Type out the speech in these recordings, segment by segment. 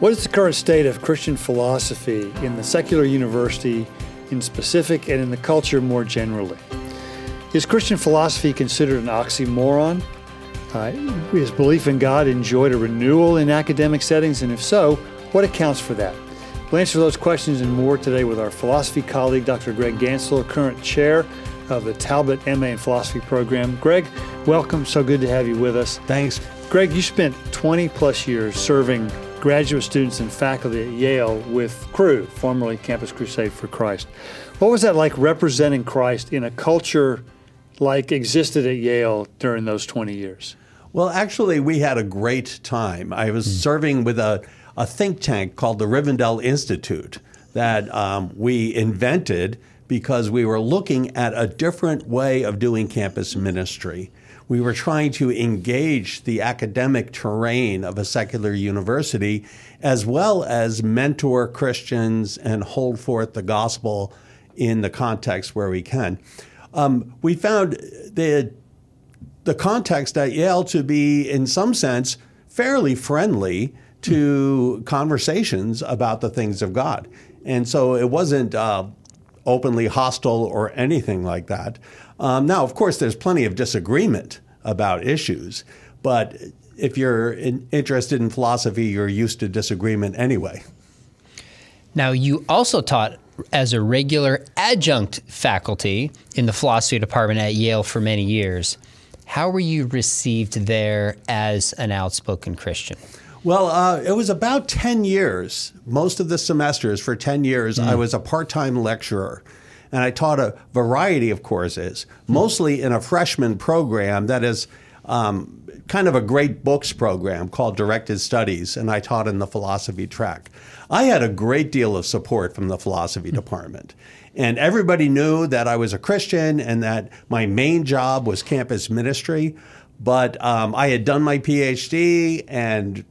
What is the current state of Christian philosophy in the secular university in specific and in the culture more generally? Is Christian philosophy considered an oxymoron? Uh, is belief in God enjoyed a renewal in academic settings? And if so, what accounts for that? We'll answer those questions and more today with our philosophy colleague, Dr. Greg Ganssle, current chair of the Talbot MA in Philosophy program. Greg, welcome. So good to have you with us. Thanks. Greg, you spent 20 plus years serving graduate students and faculty at Yale with Cru, formerly Campus Crusade for Christ. What was that like representing Christ in a culture like existed at Yale during those 20 years? Well, actually, we had a great time. I was mm. serving with a, a think tank called the Rivendell Institute that um, we invented because we were looking at a different way of doing campus ministry we were trying to engage the academic terrain of a secular university as well as mentor Christians and hold forth the gospel in the context where we can. Um, we found the, the context at Yale to be, in some sense, fairly friendly to conversations about the things of God. And so it wasn't uh, openly hostile or anything like that. Um, now, of course, there's plenty of disagreement about issues, but if you're in, interested in philosophy, you're used to disagreement anyway. Now, you also taught as a regular adjunct faculty in the philosophy department at Yale for many years. How were you received there as an outspoken Christian? Well, uh, it was about 10 years. Most of the semesters for 10 years, mm. I was a part time lecturer and I taught a variety of courses, mostly in a freshman program that is um, kind of a great books program called Directed Studies, and I taught in the philosophy track. I had a great deal of support from the philosophy department. And everybody knew that I was a Christian and that my main job was campus ministry. But um, I had done my PhD, and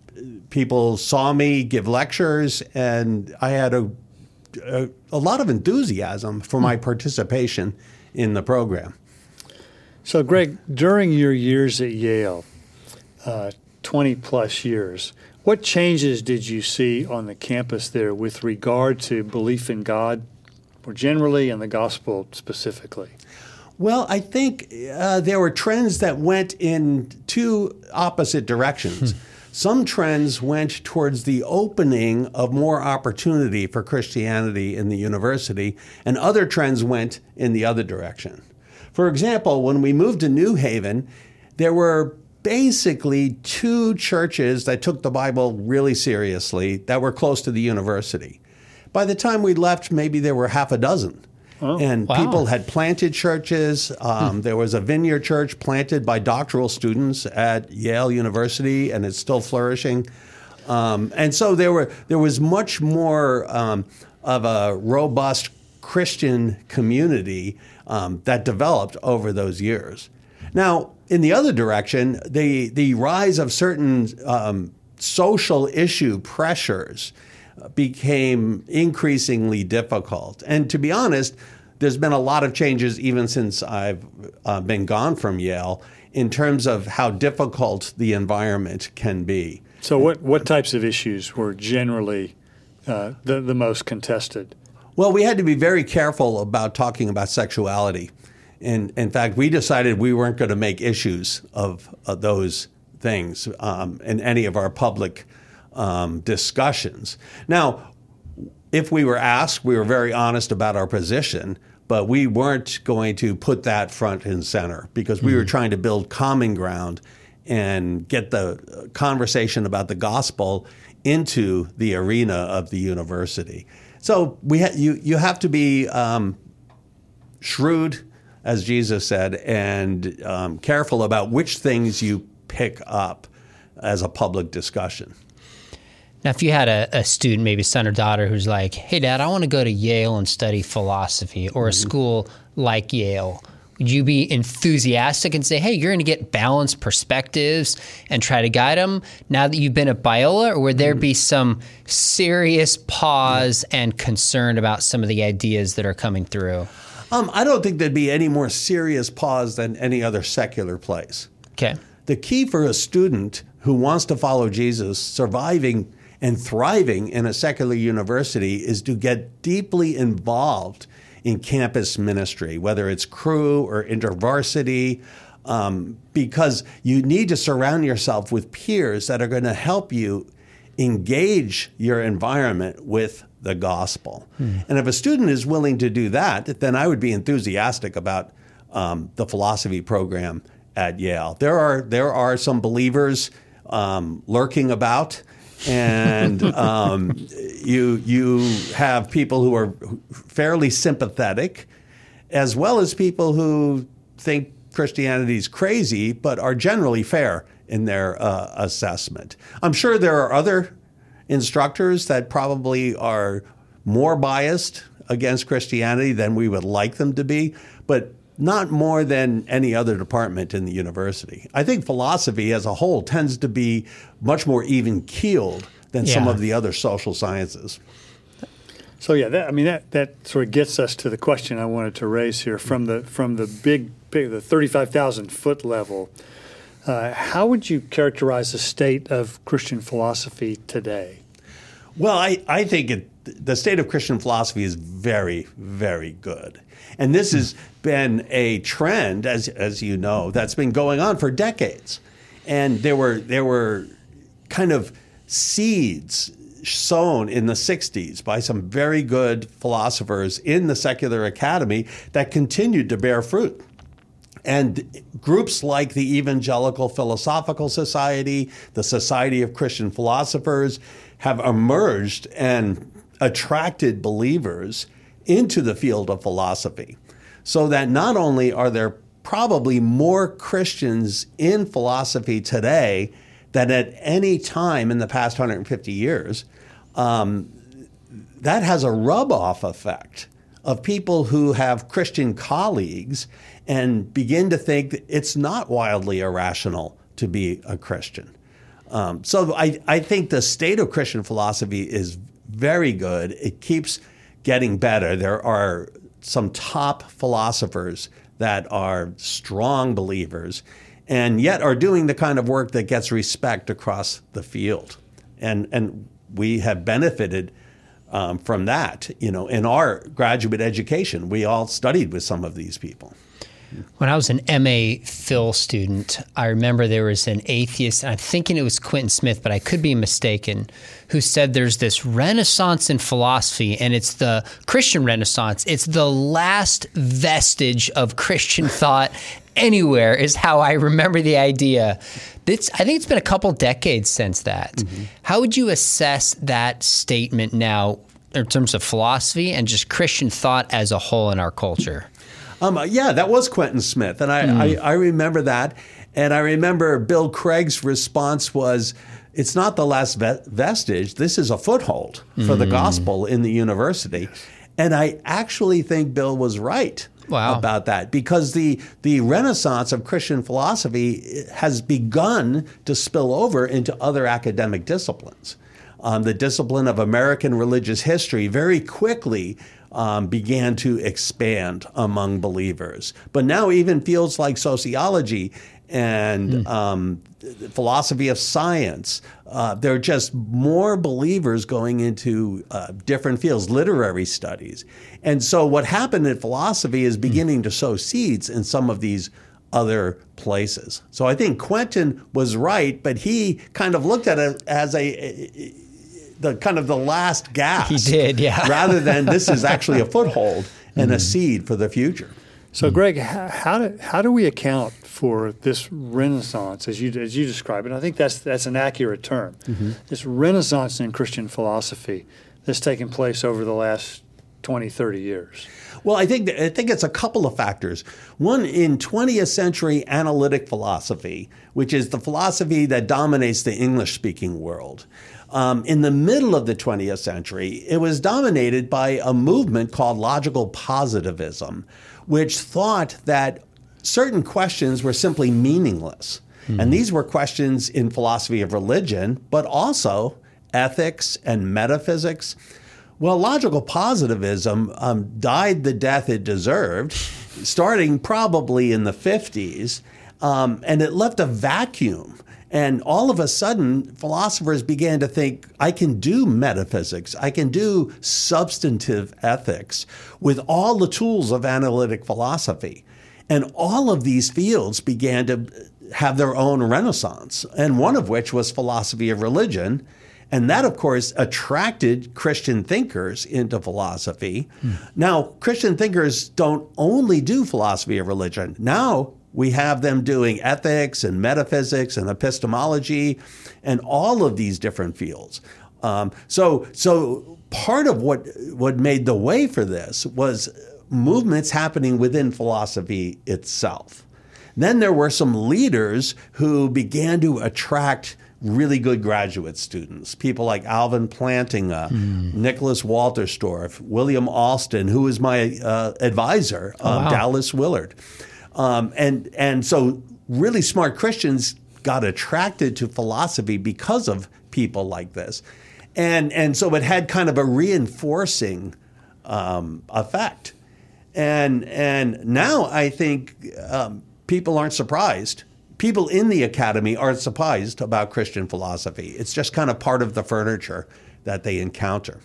people saw me give lectures, and I had a a, a lot of enthusiasm for my participation in the program. So, Greg, during your years at Yale, uh, 20 plus years, what changes did you see on the campus there with regard to belief in God more generally and the gospel specifically? Well, I think uh, there were trends that went in two opposite directions. Some trends went towards the opening of more opportunity for Christianity in the university, and other trends went in the other direction. For example, when we moved to New Haven, there were basically two churches that took the Bible really seriously that were close to the university. By the time we left, maybe there were half a dozen. Oh, and wow. people had planted churches. Um, hmm. There was a vineyard church planted by doctoral students at Yale University, and it's still flourishing. Um, and so there were there was much more um, of a robust Christian community um, that developed over those years. Now, in the other direction, the the rise of certain um, social issue pressures became increasingly difficult. And to be honest, there's been a lot of changes even since I've uh, been gone from Yale in terms of how difficult the environment can be. So, what, what types of issues were generally uh, the, the most contested? Well, we had to be very careful about talking about sexuality. In, in fact, we decided we weren't going to make issues of, of those things um, in any of our public um, discussions. Now, if we were asked, we were very honest about our position, but we weren't going to put that front and center because we mm-hmm. were trying to build common ground and get the conversation about the gospel into the arena of the university. So we ha- you you have to be um, shrewd, as Jesus said, and um, careful about which things you pick up as a public discussion. Now, if you had a, a, student, maybe son or daughter, who's like, "Hey, Dad, I want to go to Yale and study philosophy, or a mm-hmm. school like Yale," would you be enthusiastic and say, "Hey, you're going to get balanced perspectives and try to guide them"? Now that you've been at Biola, or would there mm-hmm. be some serious pause and concern about some of the ideas that are coming through? Um, I don't think there'd be any more serious pause than any other secular place. Okay. The key for a student who wants to follow Jesus, surviving and thriving in a secular university is to get deeply involved in campus ministry, whether it's Cru or intervarsity, um, because you need to surround yourself with peers that are going to help you engage your environment with the gospel. Mm. And if a student is willing to do that, then I would be enthusiastic about um, the philosophy program at Yale. There are there are some believers um, lurking about, and um, you you have people who are fairly sympathetic, as well as people who think Christianity is crazy, but are generally fair in their uh, assessment. I'm sure there are other instructors that probably are more biased against Christianity than we would like them to be, but not more than any other department in the university. I think philosophy as a whole tends to be much more even keeled than yeah. some of the other social sciences. So yeah, that, I mean that that sort of gets us to the question I wanted to raise here from the from the big, big the thirty five thousand foot level. Uh, how would you characterize the state of Christian philosophy today? Well, I, I think it, the state of Christian philosophy is very, very good. And this has been a trend, as, as you know, that's been going on for decades. And there were, there were kind of seeds sown in the 60s by some very good philosophers in the secular academy that continued to bear fruit. And groups like the Evangelical Philosophical Society, the Society of Christian Philosophers, have emerged and attracted believers into the field of philosophy. So that not only are there probably more Christians in philosophy today than at any time in the past 150 years, um, that has a rub off effect of people who have Christian colleagues and begin to think it's not wildly irrational to be a Christian. Um, so I, I think the state of Christian philosophy is very good. It keeps getting better. There are some top philosophers that are strong believers and yet are doing the kind of work that gets respect across the field. And, and we have benefited um, from that. You know, in our graduate education, we all studied with some of these people. When I was an MA Phil student, I remember there was an atheist, and I'm thinking it was Quentin Smith, but I could be mistaken, who said there's this renaissance in philosophy, and it's the Christian renaissance. It's the last vestige of Christian thought anywhere, is how I remember the idea. It's, I think it's been a couple decades since that. Mm-hmm. How would you assess that statement now in terms of philosophy and just Christian thought as a whole in our culture? Um, uh, yeah, that was Quentin Smith, and I, mm. I, I remember that, and I remember Bill Craig's response was, "It's not the last vestige. This is a foothold for mm. the gospel in the university," and I actually think Bill was right. Wow. about that because the the renaissance of Christian philosophy has begun to spill over into other academic disciplines. Um, the discipline of American religious history very quickly um, began to expand among believers. But now, even fields like sociology and mm. um, philosophy of science, uh, there are just more believers going into uh, different fields, literary studies. And so, what happened in philosophy is hmm. beginning mm. to sow seeds in some of these other places. So I think Quentin was right, but he kind of looked at it as a, the kind of the last gas. He did, yeah. rather than this is actually a foothold and mm-hmm. a seed for the future. So, mm-hmm. Greg, how do, how do we account for this renaissance as you as you describe it? I think that's that's an accurate term. Mm-hmm. This renaissance in Christian philosophy that's taken place over the last 20, 30 years. Well, I think I think it's a couple of factors. One in 20th century analytic philosophy, which is the philosophy that dominates the English speaking world. Um, in the middle of the 20th century, it was dominated by a movement called logical positivism, which thought that certain questions were simply meaningless. Mm-hmm. And these were questions in philosophy of religion, but also ethics and metaphysics. Well, logical positivism um, died the death it deserved, starting probably in the 50s, um, and it left a vacuum And all of a sudden, philosophers began to think I can do metaphysics, I can do substantive ethics with all the tools of analytic philosophy. And all of these fields began to have their own renaissance, and one of which was philosophy of religion. And that, of course, attracted Christian thinkers into philosophy. Hmm. Now, Christian thinkers don't only do philosophy of religion. Now, we have them doing ethics and metaphysics and epistemology and all of these different fields. Um, so, so part of what what made the way for this was movements happening within philosophy itself. Then there were some leaders who began to attract really good graduate students, people like Alvin Plantinga, mm. Nicholas Wolterstorff, William Alston, who was my uh, advisor, oh, um, wow. Dallas Willard. Um, and, and so really smart Christians got attracted to philosophy because of people like this. And, and so it had kind of a reinforcing um, effect. And, and now I think um, people aren't surprised. People in the academy aren't surprised about Christian philosophy. It's just kind of part of the furniture that they encounter.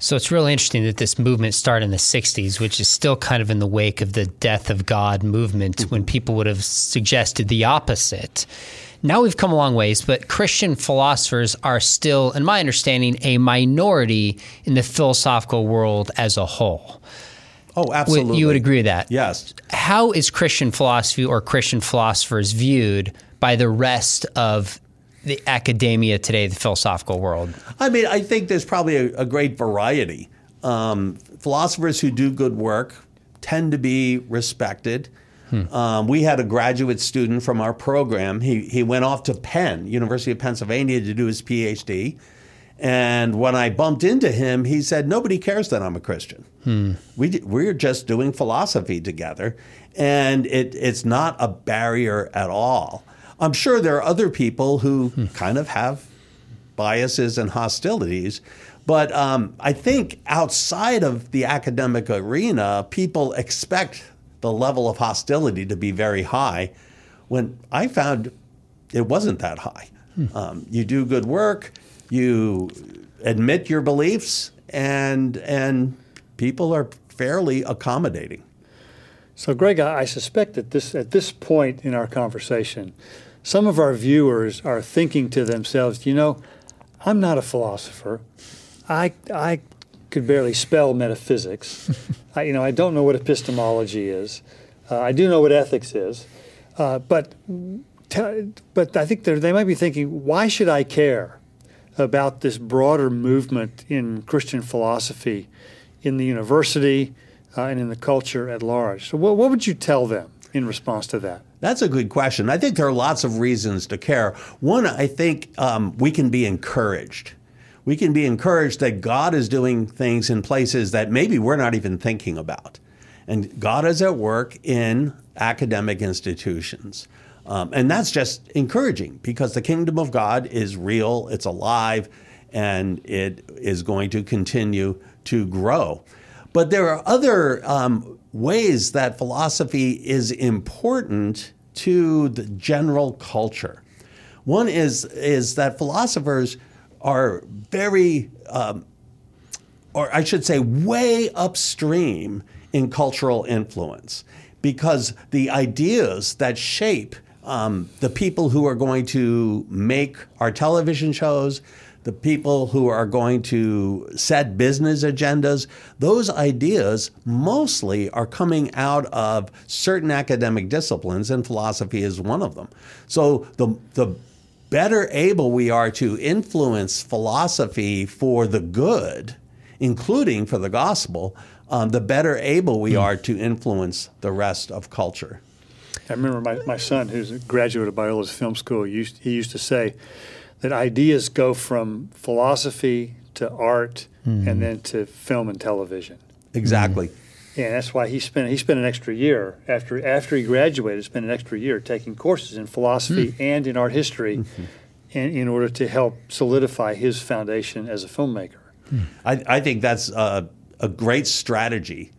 So it's really interesting that this movement started in the 60s, which is still kind of in the wake of the death of God movement mm-hmm. when people would have suggested the opposite. Now we've come a long ways, but Christian philosophers are still, in my understanding, a minority in the philosophical world as a whole. Oh, absolutely. You would agree with that? Yes. How is Christian philosophy or Christian philosophers viewed by the rest of the academia today, the philosophical world? I mean, I think there's probably a, a great variety. Um, philosophers who do good work tend to be respected. Hmm. Um, we had a graduate student from our program. He, he went off to Penn, University of Pennsylvania, to do his PhD. And when I bumped into him, he said, Nobody cares that I'm a Christian. Hmm. We, we're just doing philosophy together. And it, it's not a barrier at all. I'm sure there are other people who hmm. kind of have biases and hostilities. But um, I think outside of the academic arena, people expect the level of hostility to be very high when I found it wasn't that high. Hmm. Um, you do good work, you admit your beliefs, and and people are fairly accommodating. So, Greg, I suspect that this at this point in our conversation, some of our viewers are thinking to themselves, you know, I'm not a philosopher. I I could barely spell metaphysics. I, you know, I don't know what epistemology is. Uh, I do know what ethics is, uh, but t- but I think they might be thinking, why should I care? about this broader movement in Christian philosophy in the university uh, and in the culture at large. So, what, what would you tell them in response to that? That's a good question. I think there are lots of reasons to care. One, I think um, we can be encouraged. We can be encouraged that God is doing things in places that maybe we're not even thinking about. And God is at work in academic institutions. Um, and that's just encouraging because the kingdom of God is real, it's alive, and it is going to continue to grow. But there are other um, ways that philosophy is important to the general culture. One is, is that philosophers are very, um, or I should say, way upstream in cultural influence because the ideas that shape um, the people who are going to make our television shows, the people who are going to set business agendas, those ideas mostly are coming out of certain academic disciplines, and philosophy is one of them. So the, the better able we are to influence philosophy for the good, including for the gospel, um, the better able we mm. are to influence the rest of culture. I remember my, my son, who's a graduate of Biola's film school, used, he used to say that ideas go from philosophy to art mm-hmm. and then to film and television. Exactly. Mm-hmm. And that's why he spent he spent an extra year after after he graduated, spent an extra year taking courses in philosophy mm. and in art history, mm-hmm. in, in order to help solidify his foundation as a filmmaker. Mm. I, I think that's a, a great strategy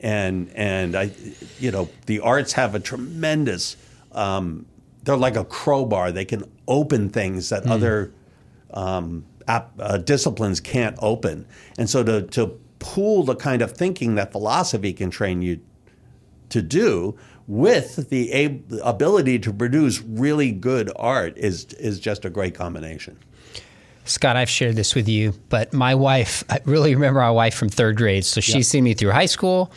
and and I, you know, the arts have a tremendous um, they're like a crowbar. They can open things that other um, ap- uh, disciplines can't open. And so to, to pool the kind of thinking that philosophy can train you to do with the ab- ability to produce really good art is is just a great combination. Scott, I've shared this with you, but my wife, I really remember my wife from third grade. So she's seen me through high school,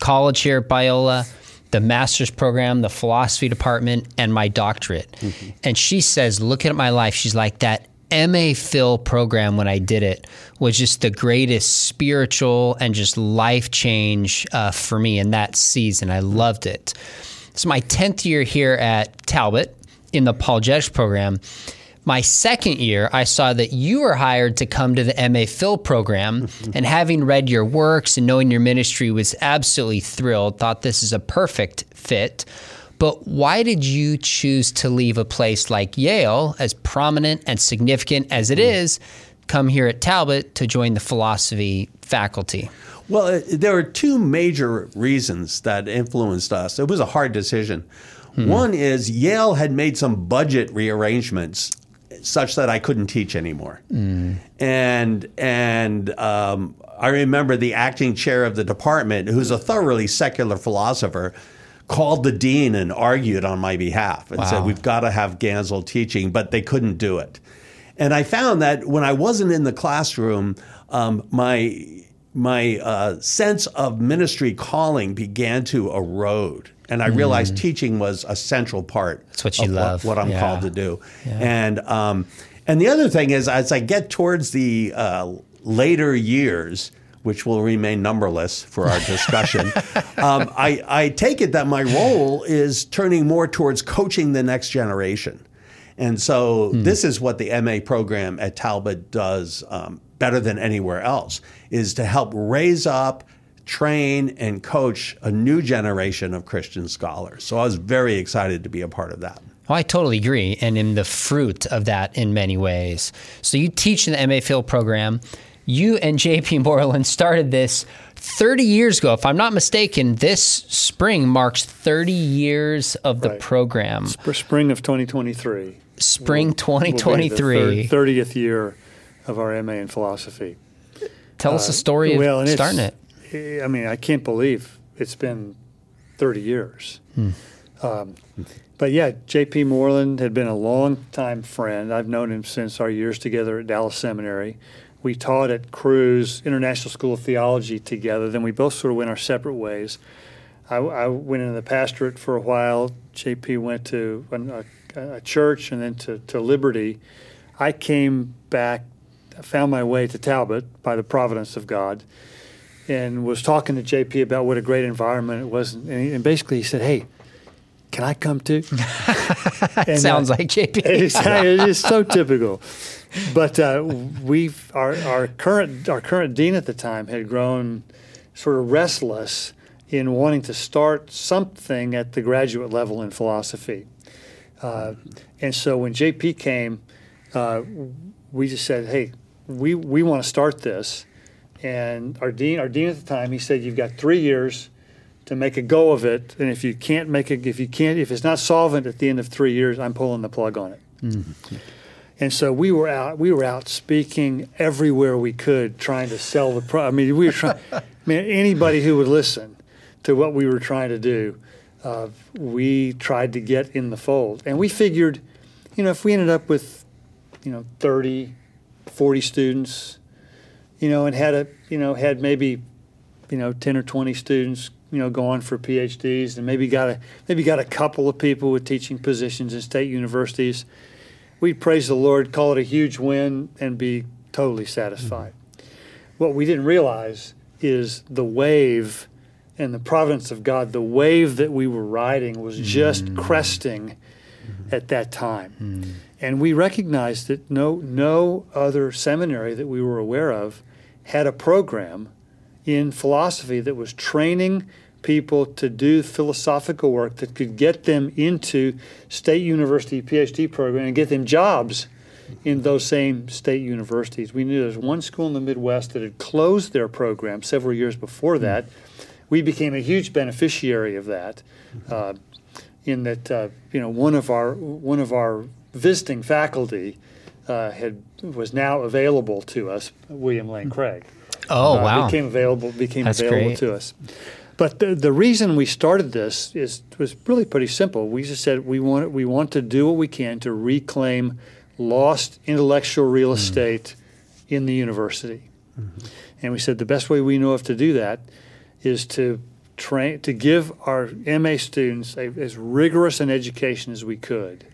college here at Biola, the master's program, the philosophy department, and my doctorate. Mm-hmm. And she says, looking at my life, she's like, that MA Phil program when I did it was just the greatest spiritual and just life change uh, for me in that season. I loved it. It's my 10th year here at Talbot in the apologetics program. My second year, I saw that you were hired to come to the MA Phil program, and having read your works and knowing your ministry, was absolutely thrilled. Thought this is a perfect fit. But why did you choose to leave a place like Yale, as prominent and significant as it is, come here at Talbot to join the philosophy faculty? Well, uh, there were two major reasons that influenced us. It was a hard decision. Hmm. One is Yale had made some budget rearrangements such that I couldn't teach anymore. Mm. And and um, I remember the acting chair of the department, who's a thoroughly secular philosopher, called the dean and argued on my behalf and wow. said we've got to have Ganssle teaching, but they couldn't do it. And I found that when I wasn't in the classroom, um, my my uh, sense of ministry calling began to erode and I realized mm. teaching was a central part. That's what you love. What, what I'm yeah. called to do. Yeah. And um, and the other thing is, as I get towards the uh, later years, which will remain numberless for our discussion, um, I, I take it that my role is turning more towards coaching the next generation. And so mm. this is what the MA program at Talbot does um, better than anywhere else, is to help raise up train and coach a new generation of Christian scholars. So I was very excited to be a part of that. Well, I totally agree, and in the fruit of that in many ways. So you teach in the MA Phil program. You and JP Moreland started this 30 years ago. If I'm not mistaken, this spring marks 30 years of the right. program. spring of 2023. Spring 2023. Will 30th year of our MA in philosophy. Tell uh, us a story of well, starting it. I mean, I can't believe it's been 30 years. Hmm. Um, but yeah, J.P. Moreland had been a long-time friend. I've known him since our years together at Dallas Seminary. We taught at Cru's International School of Theology together. Then we both sort of went our separate ways. I, I went into the pastorate for a while. J.P. went to a, a church and then to, to Liberty. I came back, found my way to Talbot by the providence of God and was talking to JP about what a great environment it was. And, he, and basically, he said, "Hey, can I come too?" and, sounds uh, like JP. it's, it's so typical. But uh, we've our, our current our current dean at the time had grown sort of restless in wanting to start something at the graduate level in philosophy. Uh, and so when JP came, uh, we just said, "Hey, we we want to start this." And our dean, our dean at the time, he said, "You've got three years to make a go of it, and if you can't make it, if you can't, if it's not solvent at the end of three years, I'm pulling the plug on it." Mm-hmm. And so we were out. We were out speaking everywhere we could, trying to sell the product. I mean, we were trying. I mean, anybody who would listen to what we were trying to do, uh, we tried to get in the fold. And we figured, you know, if we ended up with, you know, 30, 40 students, you know, and had a you know had maybe you know ten or twenty students you know going for PhDs, and maybe got a maybe got a couple of people with teaching positions in state universities. We'd praise the Lord, call it a huge win, and be totally satisfied. Mm-hmm. What we didn't realize is the wave and the providence of God, the wave that we were riding was just mm-hmm. cresting mm-hmm. at that time. Mm-hmm. And we recognized that no, no other seminary that we were aware of had a program in philosophy that was training people to do philosophical work that could get them into state university PhD program and get them jobs in those same state universities. We knew there was one school in the Midwest that had closed their program several years before that. We became a huge beneficiary of that. Uh, in that uh, you know one of our one of our visiting faculty uh, had was now available to us, William Lane Craig. Oh uh, wow! Became available became That's available great. to us. But the, the reason we started this is was really pretty simple. We just said we want we want to do what we can to reclaim lost intellectual real Hmm. estate in the university. And we said the best way we know of to do that is to train to give our MA students a, as rigorous an education as we could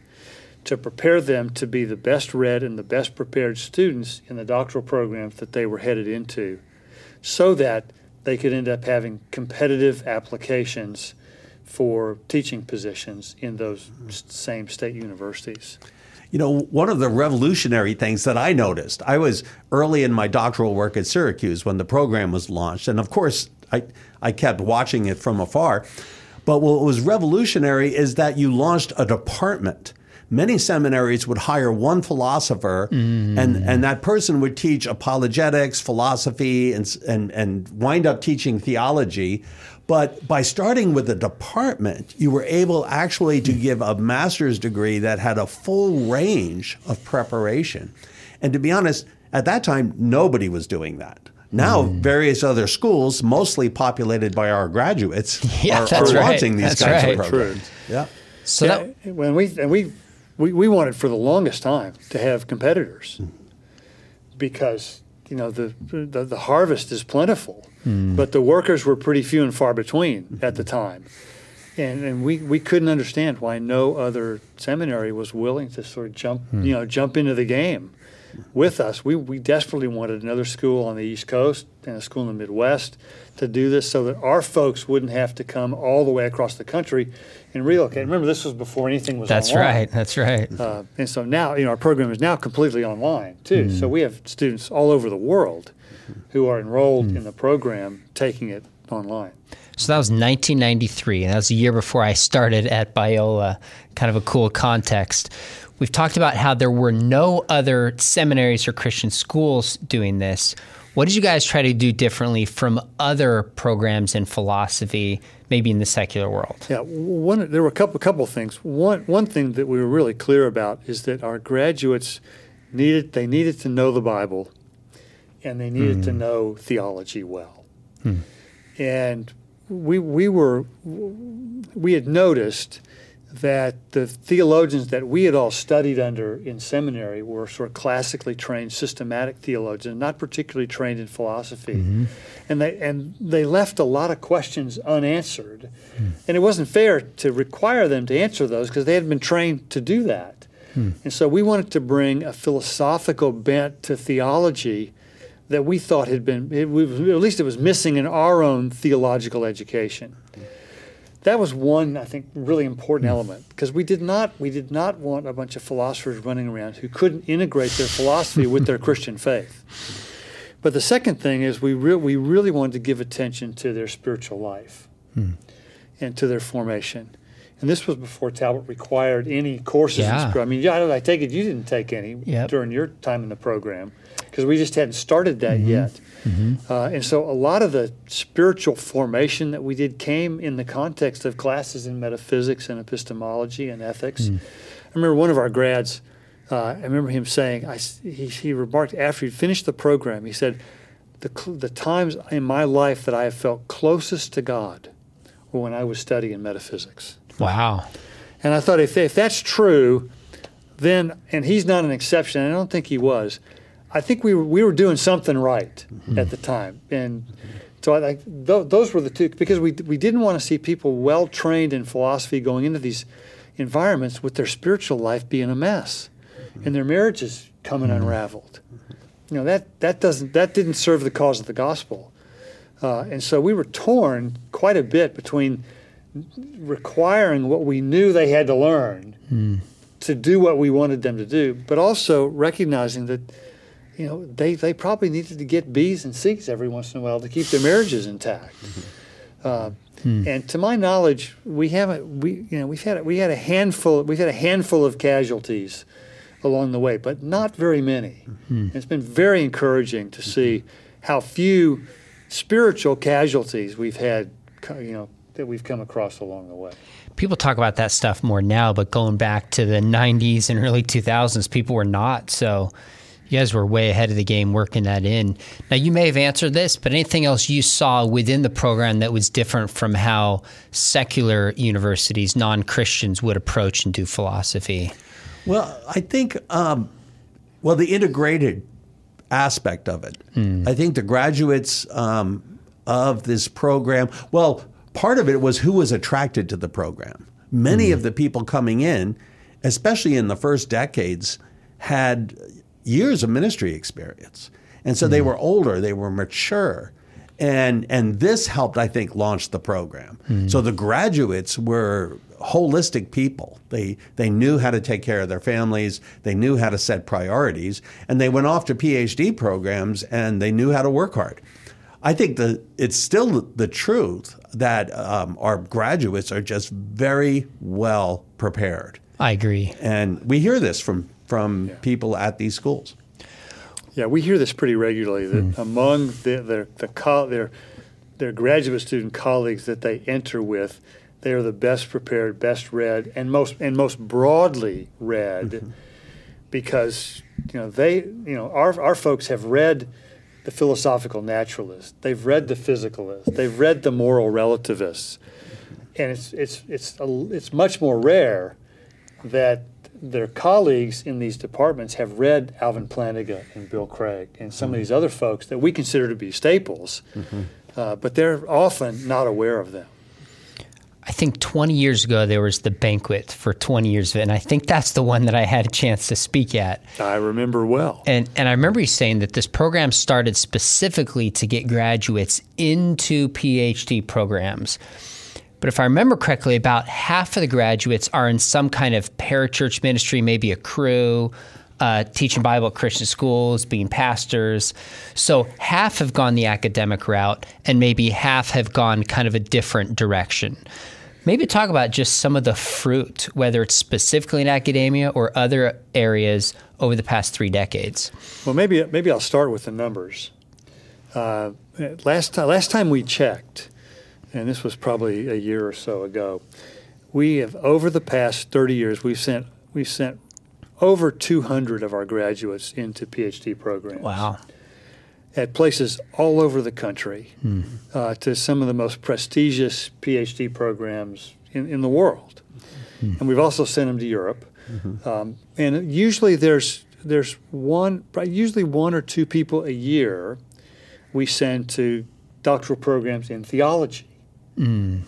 to prepare them to be the best read and the best prepared students in the doctoral programs that they were headed into so that they could end up having competitive applications for teaching positions in those same state universities. You know, one of the revolutionary things that I noticed, I was early in my doctoral work at Syracuse when the program was launched. And of course, I, I kept watching it from afar. But what was revolutionary is that you launched a department. Many seminaries would hire one philosopher, and, mm. and that person would teach apologetics, philosophy, and, and, and wind up teaching theology. But by starting with a department, you were able actually to mm. give a master's degree that had a full range of preparation. And to be honest, at that time, nobody was doing that. Now, mm. various other schools, mostly populated by our graduates, Yeah, are, that's are right. launching these That's kinds right. of programs. Yeah. so yeah, that when we and we, we we wanted for the longest time to have competitors hmm. because you know the the, the harvest is plentiful, hmm. but the workers were pretty few and far between at the hmm. time. And, and we, we couldn't understand why no other seminary was willing to sort of jump you know jump into the game with us. We, we desperately wanted another school on the East Coast and a school in the Midwest to do this so that our folks wouldn't have to come all the way across the country and relocate. Remember, this was before anything was that's online. right. That's right. Uh, and so now, you know, our program is now completely online too. So mm-hmm. we have students all over the world mm-hmm. who are enrolled in mm. the program taking it online. So that was 1993, and that was a year before I started at Biola. Kind of a cool context. We've talked about how there were no other seminaries or Christian schools doing this. What did you guys try to do differently from other programs in philosophy, maybe in the secular world? Yeah, one there were a couple couple things. One one thing that we were really clear about is that our graduates needed they needed to know the Bible, and they needed to hmm. know theology well. Hmm. And we we were we had noticed that the theologians that we had all studied under in seminary were sort of classically trained systematic theologians, not particularly trained in philosophy. Mm-hmm. And they and they left a lot of questions unanswered. Hmm. And it wasn't fair to require them to answer those because they hadn't been trained to do that. Hmm. And so we wanted to bring a philosophical bent to theology that we thought had been, it, was- at least it was missing in our own theological education. Hmm. That was one, I think, really important hmm. element because we did not we did not want a bunch of philosophers running around who couldn't integrate their philosophy with their Christian faith. But the second thing is we re- we really wanted to give attention to their spiritual life hmm. and to their formation. And this was before Talbot required any courses. Yeah. I mean, I I take it you didn't take any Yep. during your time in the program because we just hadn't started that Mm-hmm. yet. Uh, and so a lot of the spiritual formation that we did came in the context of classes in metaphysics and epistemology and ethics. Mm. I remember one of our grads, uh, I remember him saying, I he, he remarked after he'd finished the program, he said, the, cl- the times in my life that I have felt closest to God were when I was studying metaphysics. Wow. And I thought, if, if that's true, then, and he's not an exception, I don't think he was, I think we were, we were doing something right mm-hmm. at the time. And so I, think th- those were the two, because we, we didn't want to see people well trained in philosophy going into these environments with their spiritual life being a mess mm-hmm. and their marriages coming mm-hmm. unraveled. You know, that, that, doesn't, that didn't serve the cause of the gospel. Uh, and so we were torn quite a bit between requiring what we knew they had to learn mm. to do what we wanted them to do, but also recognizing that you know they, they probably needed to get B's and C's every once in a while to keep their marriages intact. Mm-hmm. Uh, hmm. And to my knowledge, we haven't we you know we've had we had a handful we've had a handful of casualties along the way, but not very many. Mm-hmm. It's been very encouraging to see mm-hmm. how few spiritual casualties we've had, you know, that we've come across along the way. People talk about that stuff more now, but going back to the 90s and early 2000s, people were not. So you guys were way ahead of the game working that in. Now, you may have answered this, but anything else you saw within the program that was different from how secular universities, non Christians, would approach and do philosophy? Well, I think, um, well, the integrated aspect of it. I think the graduates um, of this program, well, part of it was who was attracted to the program. Many of the people coming in, especially in the first decades, had years of ministry experience. And so they were older, they were mature. And, and this helped, I think, launch the program. So the graduates were holistic people. They, they knew how to take care of their families, they knew how to set priorities, and they went off to PhD programs and they knew how to work hard. I think the, it's still the truth that um, our graduates are just very well prepared. I agree. And we hear this from, from people at these schools. Yeah, we hear this pretty regularly that hmm. among the, their the co- their their graduate student colleagues that they enter with, they are the best prepared, best read, and most and most broadly read, mm-hmm. because you know they you know our our folks have read the philosophical naturalists, they've read the physicalists, they've read the moral relativists, and it's it's it's a, it's much more rare that their colleagues in these departments have read Alvin Plantinga and Bill Craig and some of these other folks that we consider to be staples, uh, but they're often not aware of them. I think 20 years ago there was the banquet for 20 years of it, and I think that's the one that I had a chance to speak at. I remember well. And and I remember you saying that this program started specifically to get graduates into PhD programs. But if I remember correctly, about half of the graduates are in some kind of parachurch ministry, maybe a Cru, uh, teaching Bible at Christian schools, being pastors. So half have gone the academic route, and maybe half have gone kind of a different direction. Maybe talk about just some of the fruit, whether it's specifically in academia or other areas over the past three decades. Well, maybe maybe I'll start with the numbers. Uh, last last time we checked, and this was probably a year or so ago, we have over the past 30 years we've sent we've sent over 200 of our graduates into PhD programs. Wow. At places all over the country, uh, to some of the most prestigious PhD programs in, in the world, and we've also sent them to Europe. Um, and usually there's there's one usually one or two people a year we send to doctoral programs in theology, Mm.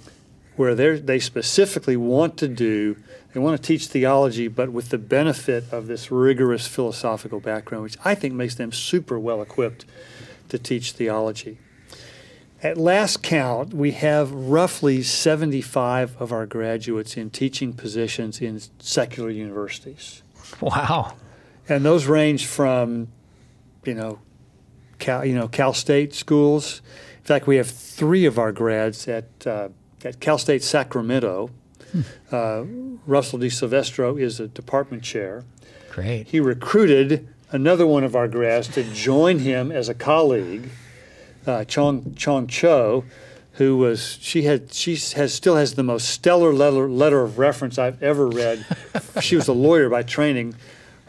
where they they specifically want to do they want to teach theology, but with the benefit of this rigorous philosophical background, which I think makes them super well equipped to teach theology. At last count, we have roughly 75 of our graduates in teaching positions in secular universities. Wow. And those range from, you know, Cal, you know, Cal State schools. In fact, we have three of our grads at, uh, at Cal State Sacramento. Uh, Russell DiSilvestro is a department chair. Great. He recruited another one of our grads to join him as a colleague, uh, Chong Chong Cho, who was she had she has still has the most stellar letter letter of reference I've ever read. she was a lawyer by training.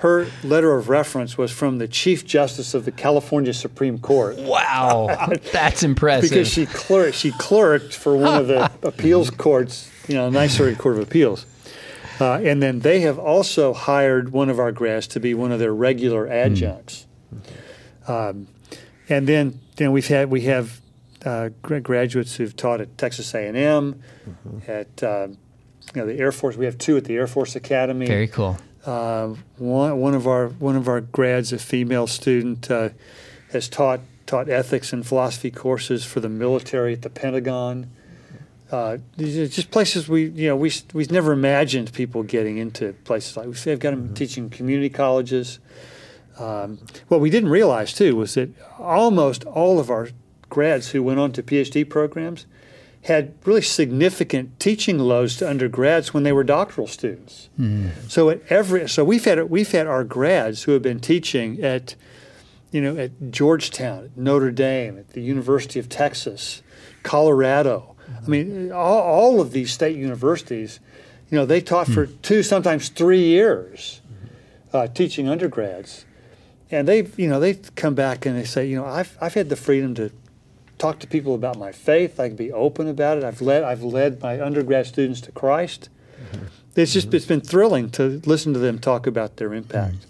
Her letter of reference was from the Chief Justice of the California Supreme Court Wow. That's impressive. because she clerked she clerked for one of the appeals courts, you know, Ninth Circuit Court of Appeals. Uh, and then they have also hired one of our grads to be one of their regular adjuncts. Um, and then then we've had we have uh, graduates who've taught at Texas A&M, at uh, you know the Air Force. We have two at the Air Force Academy. Very cool. Uh, one, one of our one of our grads, a female student, uh, has taught taught ethics and philosophy courses for the military at the Pentagon. Uh, these are just places we you know we we never imagined people getting into places like we've got them teaching community colleges. Um, what we didn't realize too was that almost all of our grads who went on to PhD programs had really significant teaching loads to undergrads when they were doctoral students. So at every so we've had we've had our grads who have been teaching at you know at Georgetown, at Notre Dame, at the University of Texas, Colorado, I mean, all, all of these state universities, you know, they taught for two, sometimes three years, uh, teaching undergrads, and they, you know, they come back and they say, you know, I've I've had the freedom to talk to people about my faith. I can be open about it. I've led I've led my undergrad students to Christ. It's just it's been thrilling to listen to them talk about their impact.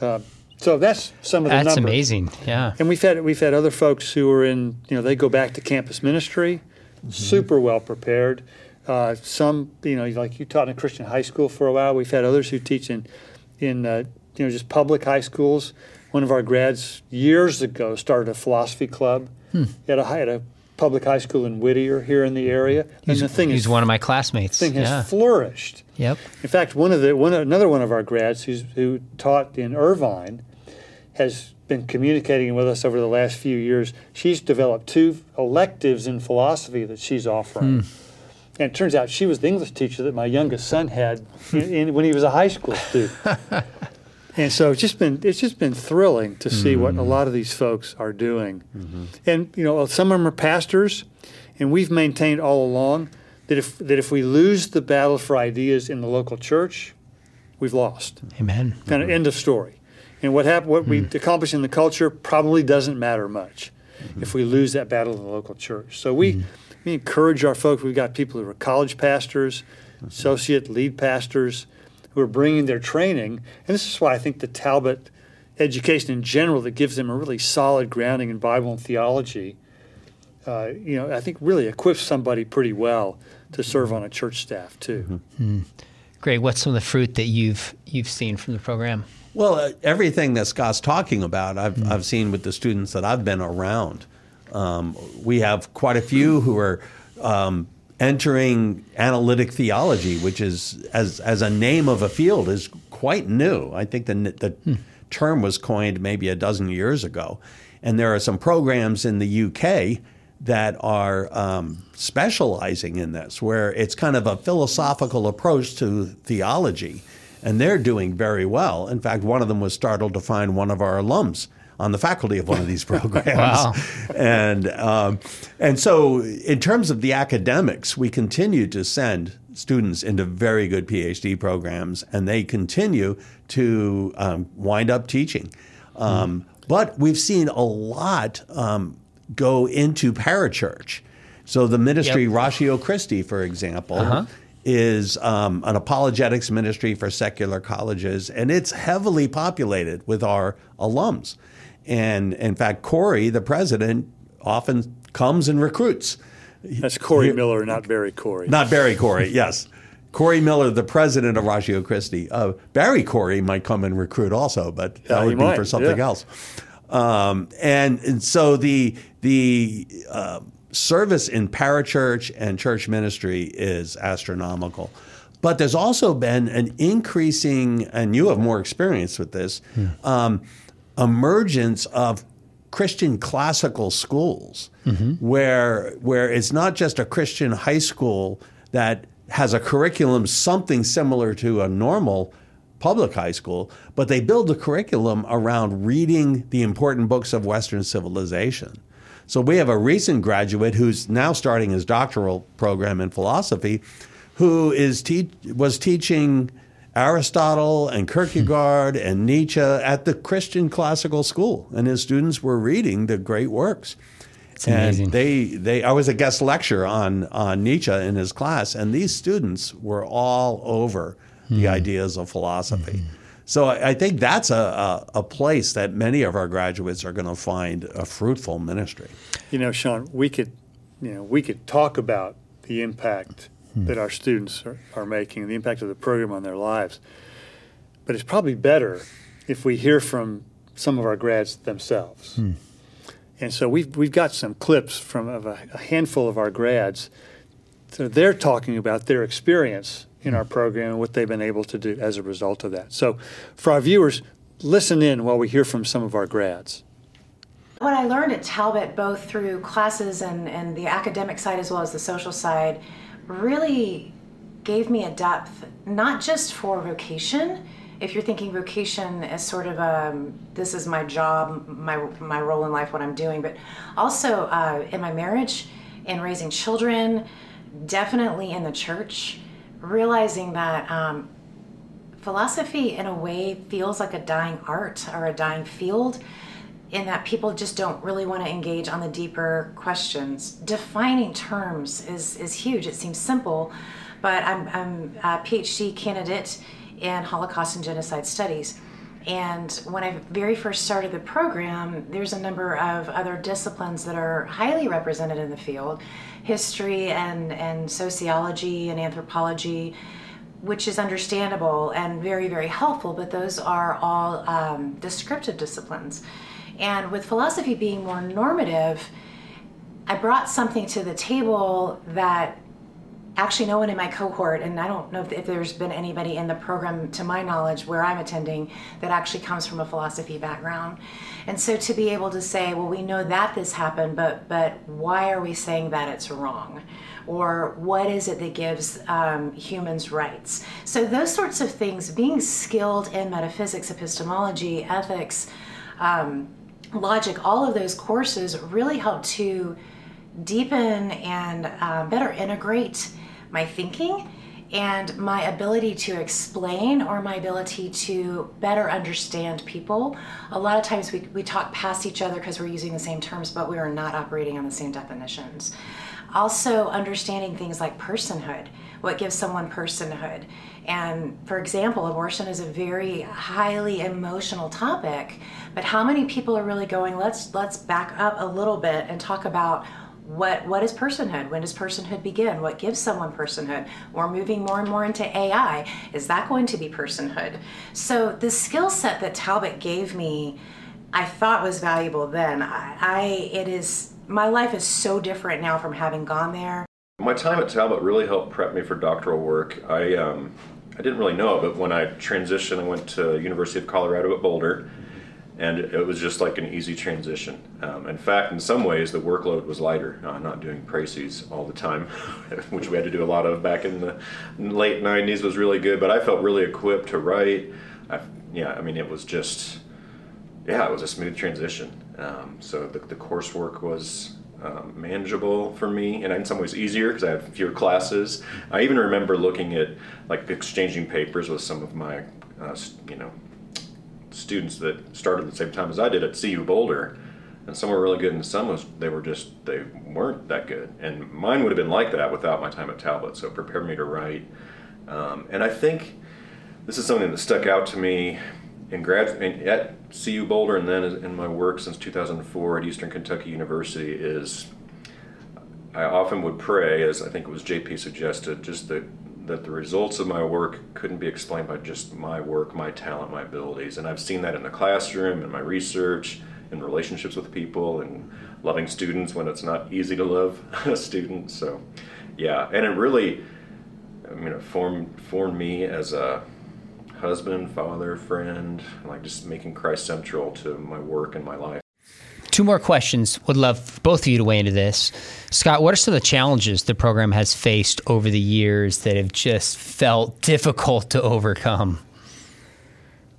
Uh, so that's some of the That's numbers. amazing. Yeah. And we've had we've had other folks who are in you know they go back to campus ministry, super well prepared. Uh, some you know like you taught in a Christian high school for a while. We've had others who teach in in uh, you know just public high schools. One of our grads years ago started a philosophy club Hmm. at a at a public high school in Whittier here in the area, and the thing He's is one of my classmates. thing has yeah. flourished. Yep. In fact, one of the one another one of our grads who's who taught in Irvine has been communicating with us over the last few years. She's developed two electives in philosophy that she's offering. Hmm. And it turns out she was the English teacher that my youngest son had in, in, when he was a high school student. and so it's just been it's just been thrilling to see what a mm-hmm. lot of these folks are doing. Mm-hmm. And you know, some of them are pastors, and we've maintained all along that if that if we lose the battle for ideas in the local church, we've lost. Amen. Kind of mm-hmm. end of story. And what hap- what we mm. accomplish in the culture probably doesn't matter much if we lose that battle in the local church. So we we encourage our folks. We've got people who are college pastors, associate lead pastors, who are bringing their training. And this is why I think the Talbot education in general that gives them a really solid grounding in Bible and theology. Uh, you know, I think really equips somebody pretty well to serve on a church staff too. Great. What's some of the fruit that you've you've seen from the program? Well, uh, everything that Scott's talking about, I've, I've seen with the students that I've been around. Um, we have quite a few who are um, entering analytic theology, which is, as, as a name of a field, is quite new. I think the, the term was coined maybe a dozen years ago. And there are some programs in the UK that are um, specializing in this, where it's kind of a philosophical approach to theology and they're doing very well. In fact, one of them was startled to find one of our alums on the faculty of one of these programs. Wow. And um, and so, in terms of the academics, we continue to send students into very good PhD programs, and they continue to um, wind up teaching. Um, But we've seen a lot um, go into parachurch. So the ministry Yep. Ratio Christi, for example, is um, an apologetics ministry for secular colleges, and it's heavily populated with our alums. And in fact, Corey, the president, often comes and recruits. That's Corey Miller, not Barry Corey. Not Barry Corey, yes. Corey Miller, the president of Ratio Christi. Uh, Barry Corey might come and recruit also, but that Yeah, he would be might, for something yeah. else. Um, and, and so the the uh, service in parachurch and church ministry is astronomical. But there's also been an increasing, and you have more experience with this, um, emergence of Christian classical schools, mm-hmm. where where it's not just a Christian high school that has a curriculum something similar to a normal public high school, but they build the curriculum around reading the important books of Western civilization. So we have a recent graduate who's now starting his doctoral program in philosophy, who is te- was teaching Aristotle and Kierkegaard hmm. and Nietzsche at the Christian classical school, and his students were reading the great works. It's amazing. And they, they, I was a guest lecturer on, on Nietzsche in his class, and these students were all over the hmm. ideas of philosophy. Hmm. So I I think that's a, a, a place that many of our graduates are going to find a fruitful ministry. You know, Sean, we could, you know, we could talk about the impact Hmm. that our students are, are making, the impact of the program on their lives. But it's probably better if we hear from some of our grads themselves. Hmm. And so we've we've got some clips from of a, a handful of our grads. So they're talking about their experience in hmm. our program and what they've been able to do as a result of that. So for our viewers, listen in while we hear from some of our grads. What I learned at Talbot, both through classes and, and the academic side as well as the social side, really gave me a depth, not just for vocation. If you're thinking vocation as sort of um, this is my job, my my role in life, what I'm doing, but also uh, in my marriage, in raising children, definitely in the church, realizing that um, philosophy, in a way, feels like a dying art or a dying field in that people just don't really want to engage on the deeper questions. Defining terms is, is huge. It seems simple, but I'm, I'm a PhD candidate in Holocaust and Genocide Studies. And when I very first started the program, there's a number of other disciplines that are highly represented in the field history and, and sociology and anthropology, which is understandable and very, very helpful, but those are all um, descriptive disciplines. And with philosophy being more normative, I brought something to the table that actually no one in my cohort, and I don't know if, there's been anybody in the program, to my knowledge, where I'm attending that actually comes from a philosophy background. And so to be able to say, well, we know that this happened, but but why are we saying that it's wrong? Or what is it that gives um, humans rights? So those sorts of things, being skilled in metaphysics, epistemology, ethics, um, logic, all of those courses really help to deepen and uh, better integrate my thinking and my ability to explain or my ability to better understand people. A lot of times we, we talk past each other because we're using the same terms, but we are not operating on the same definitions. Also, understanding things like personhood, what gives someone personhood. And for example, abortion is a very highly emotional topic, but how many people are really going, let's let's back up a little bit and talk about what what is personhood? When does personhood begin? What gives someone personhood? We're moving more and more into ai is that going to be personhood? So the skill set that talbot gave me i thought was valuable then. I, I it is my life is so different now from having gone there my time at talbot really helped prep me for doctoral work i um, i didn't really know but when i transitioned i went to university of colorado at boulder and it was just like an easy transition. Um, in fact, in some ways, the workload was lighter. Uh, not doing précis all the time, which we had to do a lot of back in the late '90s, was really good. But I felt really equipped to write. I, yeah, I mean, it was just, yeah, it was a smooth transition. Um, so the, the coursework was um, manageable for me, and in some ways easier because I have fewer classes. I even remember looking at like exchanging papers with some of my, uh, you know, students that started at the same time as I did at CU Boulder, and some were really good, and some was they were just they weren't that good. And mine would have been like that without my time at Talbot. So it prepared me to write, um, and I think this is something that stuck out to me in grad at CU Boulder, and then in my work since 2004 at Eastern Kentucky University is. I often would pray, as I think it was JP suggested, just that that the results of my work couldn't be explained by just my work, my talent, my abilities. And I've seen that in the classroom, in my research, in relationships with people, and loving students when it's not easy to love students. So, yeah, and it really, I mean, it formed formed me as a husband, father, friend, like just making Christ central to my work and my life. Two more questions. Would love both of you to weigh into this. Scott, what are some of the challenges the program has faced over the years that have just felt difficult to overcome?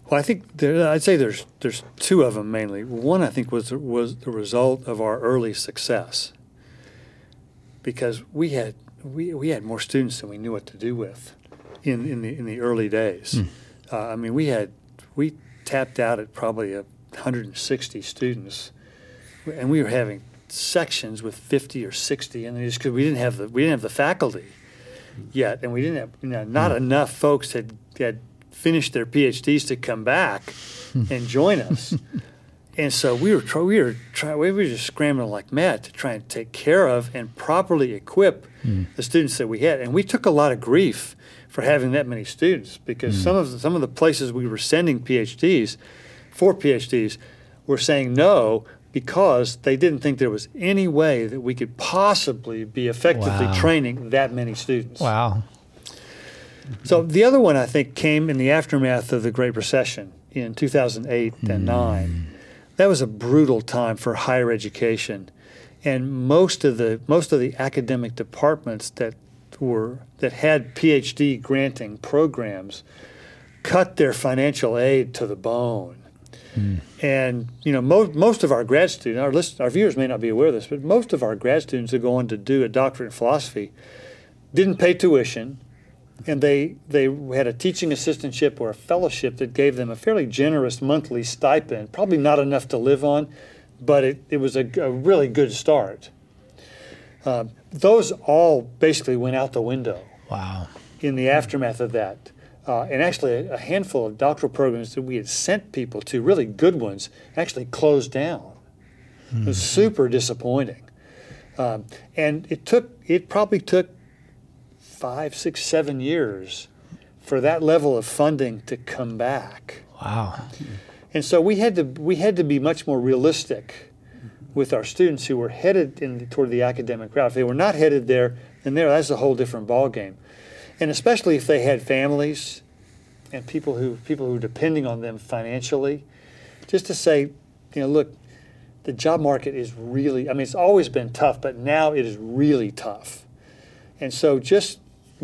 Well, I think there, I'd say there's there's two of them mainly. One, I think, was was the result of our early success, because we had we, we had more students than we knew what to do with, in in the in the early days. Mm. Uh, I mean, we had we tapped out at probably a 160 students and we were having sections with 50 or 60 and just because we didn't have the we didn't have the faculty yet and we didn't have you know not mm. enough folks had had finished their phds to come back hmm. and join us and so we were we were trying we were just scrambling like mad to try and take care of and properly equip mm. the students that we had and we took a lot of grief for having that many students because mm. some of the, some of the places we were sending phds for phds were saying no because they didn't think there was any way that we could possibly be effectively wow. training that many students. Wow. So the other one I think came in the aftermath of the Great Recession in 2008 mm. and 9. That was a brutal time for higher education. And most of the most of the academic departments that were that had PhD granting programs cut their financial aid to the bone hmm. And you know, most most of our grad students, our list, our viewers may not be aware of this, but most of our grad students who go on to do a doctorate in philosophy didn't pay tuition, and they they had a teaching assistantship or a fellowship that gave them a fairly generous monthly stipend. Probably not enough to live on, but it, it was a, a really good start. Uh, those all basically went out the window Wow. in the aftermath of that. Uh, and actually, a, a handful of doctoral programs that we had sent people to, really good ones, actually closed down. It was super disappointing. Um, and it took, it probably took five, six, seven years for that level of funding to come back. Wow. And so we had to we had to be much more realistic with our students who were headed in toward the academic route. If they were not headed there, then there that's a whole different ballgame. And especially if they had families and people who people who were depending on them financially, just to say, you know, look, the job market is really I mean it's always been tough, but now it is really tough. And so just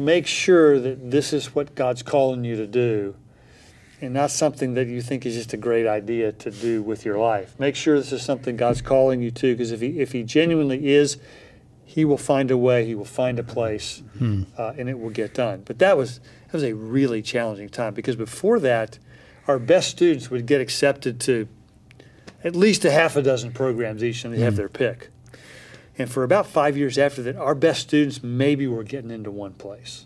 make sure that this is what God's calling you to do and not something that you think is just a great idea to do with your life. Make sure this is something God's calling you to, because if he if he genuinely is, He will find a way. He will find a place, uh, and it will get done. But that was that was a really challenging time because before that, our best students would get accepted to at least a half a dozen programs each, and they have their pick. And for about five years after that, our best students maybe were getting into one place.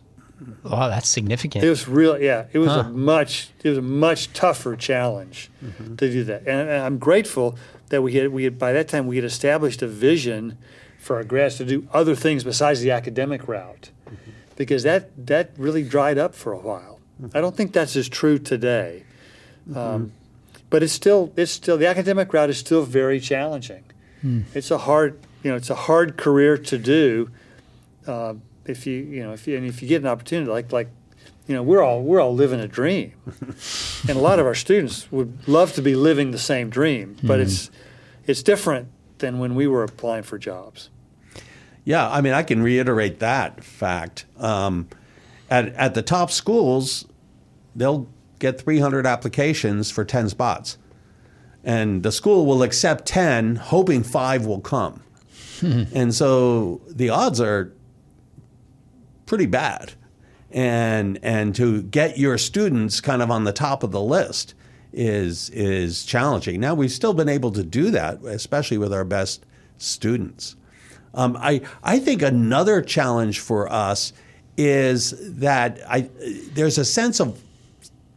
Wow, that's significant. It was real, yeah, it was Huh. a much, it was a much tougher challenge Mm-hmm. to do that. And, and I'm grateful that we had, we had, by that time, we had established a vision for our grads to do other things besides the academic route, Mm-hmm. because that that really dried up for a while. I don't think that's as true today, Mm-hmm. um, but it's still, it's still the academic route is still very challenging. Hmm. It's a hard, you know, it's a hard career to do. Uh, if you, you know, if you, and if you get an opportunity like like you know, we're all we're all living a dream, and a lot of our students would love to be living the same dream, but it's it's different than when we were applying for jobs. Yeah, I mean, I can reiterate that fact. Um, at at the top schools, they'll get 300 applications for 10 spots, and the school will accept 10, hoping five will come. and so the odds are pretty bad, and and to get your students kind of on the top of the list is is challenging. Now we've still been able to do that, especially with our best students. Um, I I think another challenge for us is that I there's a sense of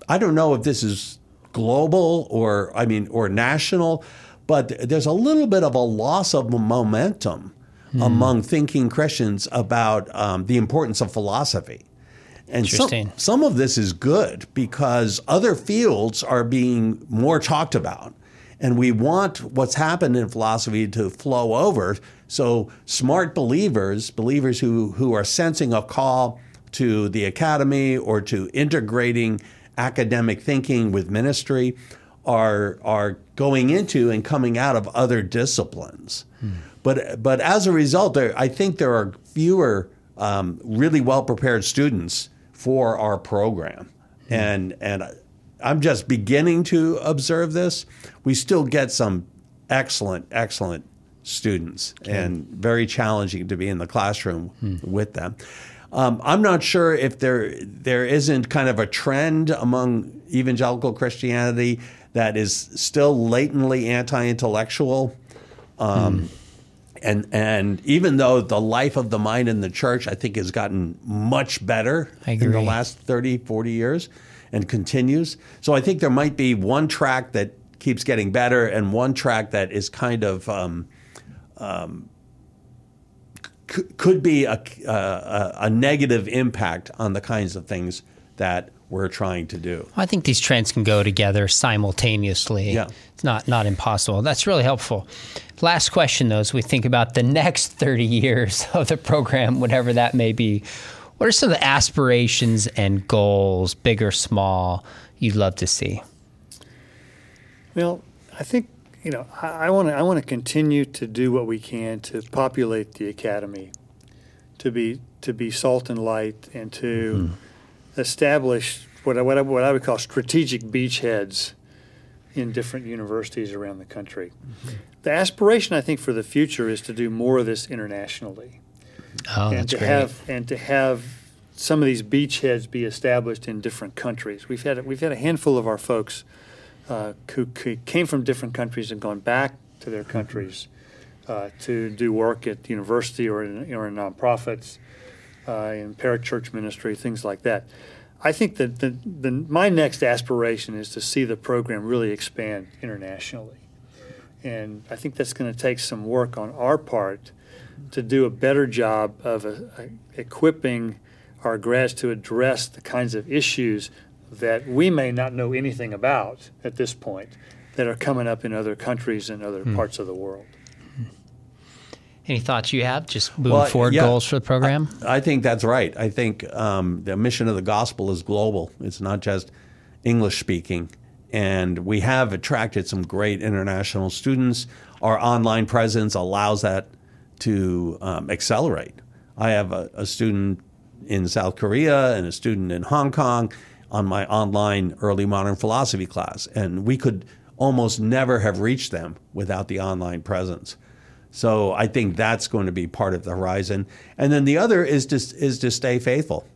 I don't know if this is global or I mean or national, but there's a little bit of a loss of momentum among thinking Christians about um, the importance of philosophy. And some, some of this is good because other fields are being more talked about. And we want what's happened in philosophy to flow over. So smart believers, believers who, who are sensing a call to the academy or to integrating academic thinking with ministry, are, are going into and coming out of other disciplines. But, but as a result, there, I think there are fewer um, really well prepared students for our program. And, and I'm just beginning to observe this. We still get some excellent, excellent students and very challenging to be in the classroom with them. Um, I'm not sure if there there isn't kind of a trend among evangelical Christianity that is still latently anti-intellectual. Um, And and even though the life of the mind in the church, I think, has gotten much better in the last 30, 40 years and continues. So I think there might be one track that keeps getting better and one track that is kind of um, um, c- could be a, a, a negative impact on the kinds of things that we're trying to do. I think these trends can go together simultaneously. Yeah. It's not not impossible. That's really helpful. Last question though, as we think about the next 30 years of the program, whatever that may be, what are some of the aspirations and goals, big or small, you'd love to see? Well, I think you know I want to I want to continue to do what we can to populate the academy, to be to be salt and light, and to mm-hmm. Establish what I, what I, what I would call strategic beachheads in different universities around the country. The aspiration, I think, for the future is to do more of this internationally, Oh, and that's to great. have and to have some of these beachheads be established in different countries. We've had we've had a handful of our folks uh, who, who came from different countries and gone back to their countries uh, to do work at the university or in, or in nonprofits, uh, in parachurch ministry, things like that. I think that the, the, my next aspiration is to see the program really expand internationally. And I think that's going to take some work on our part to do a better job of uh, equipping our grads to address the kinds of issues that we may not know anything about at this point that are coming up in other countries and other parts of the world. Any thoughts you have? Just moving Well, forward yeah. goals for the program? I think that's right. I think um, the mission of the gospel is global. It's not just English speaking. And we have attracted some great international students. Our online presence allows that to um, accelerate. I have a, a student in South Korea and a student in Hong Kong on my online early modern philosophy class. And we could almost never have reached them without the online presence. So I think that's going to be part of the horizon. And then the other is to, is to stay faithful,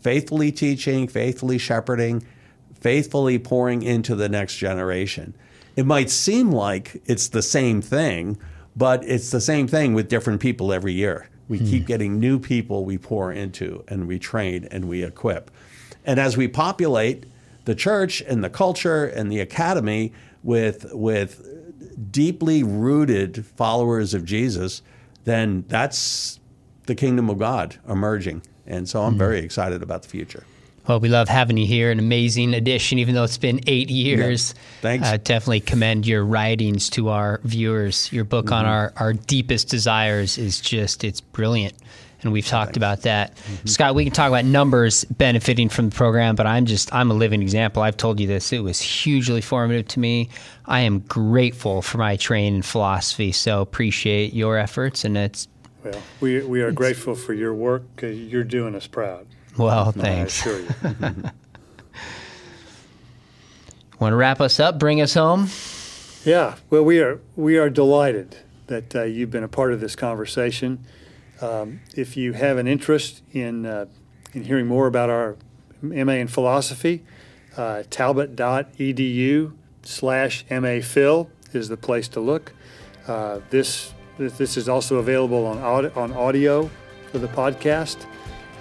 faithfully teaching, faithfully shepherding, faithfully pouring into the next generation. It might seem like it's the same thing, but it's the same thing with different people every year. We hmm. keep getting new people we pour into and we train and we equip. And as we populate the church and the culture and the academy with, with deeply rooted followers of Jesus, then that's the kingdom of God emerging. And so I'm very excited about the future. Well, we love having you here. An amazing addition, even though it's been eight years. Thanks. Uh, definitely commend your writings to our viewers. Your book on our, our deepest desires is just, it's brilliant. And we've talked about that. Scott, we can talk about numbers benefiting from the program, but I'm just, I'm a living example. I've told you this. It was hugely formative to me. I am grateful for my training in philosophy. So appreciate your efforts. And it's, Well, we, we are grateful for your work. You're doing us proud. well, thanks. I assure you. Want to wrap us up? Bring us home? Yeah, well, we are we are delighted that uh, you've been a part of this conversation. Um, if you have an interest in uh, in hearing more about our MA in philosophy, uh, talbot.edu slash MA Phil is the place to look. Uh, this this is also available on aud- on audio for the podcast.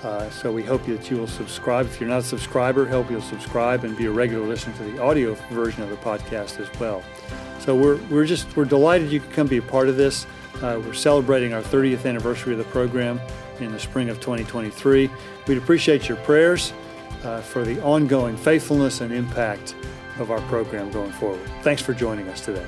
Uh, so we hope that you will subscribe. If you're not a subscriber, help you'll subscribe and be a regular listener to the audio version of the podcast as well. So we're, we're just we're delighted you could come be a part of this. Uh, we're celebrating our 30th anniversary of the program in the spring of 2023. We'd appreciate your prayers uh, for the ongoing faithfulness and impact of our program going forward. Thanks for joining us today.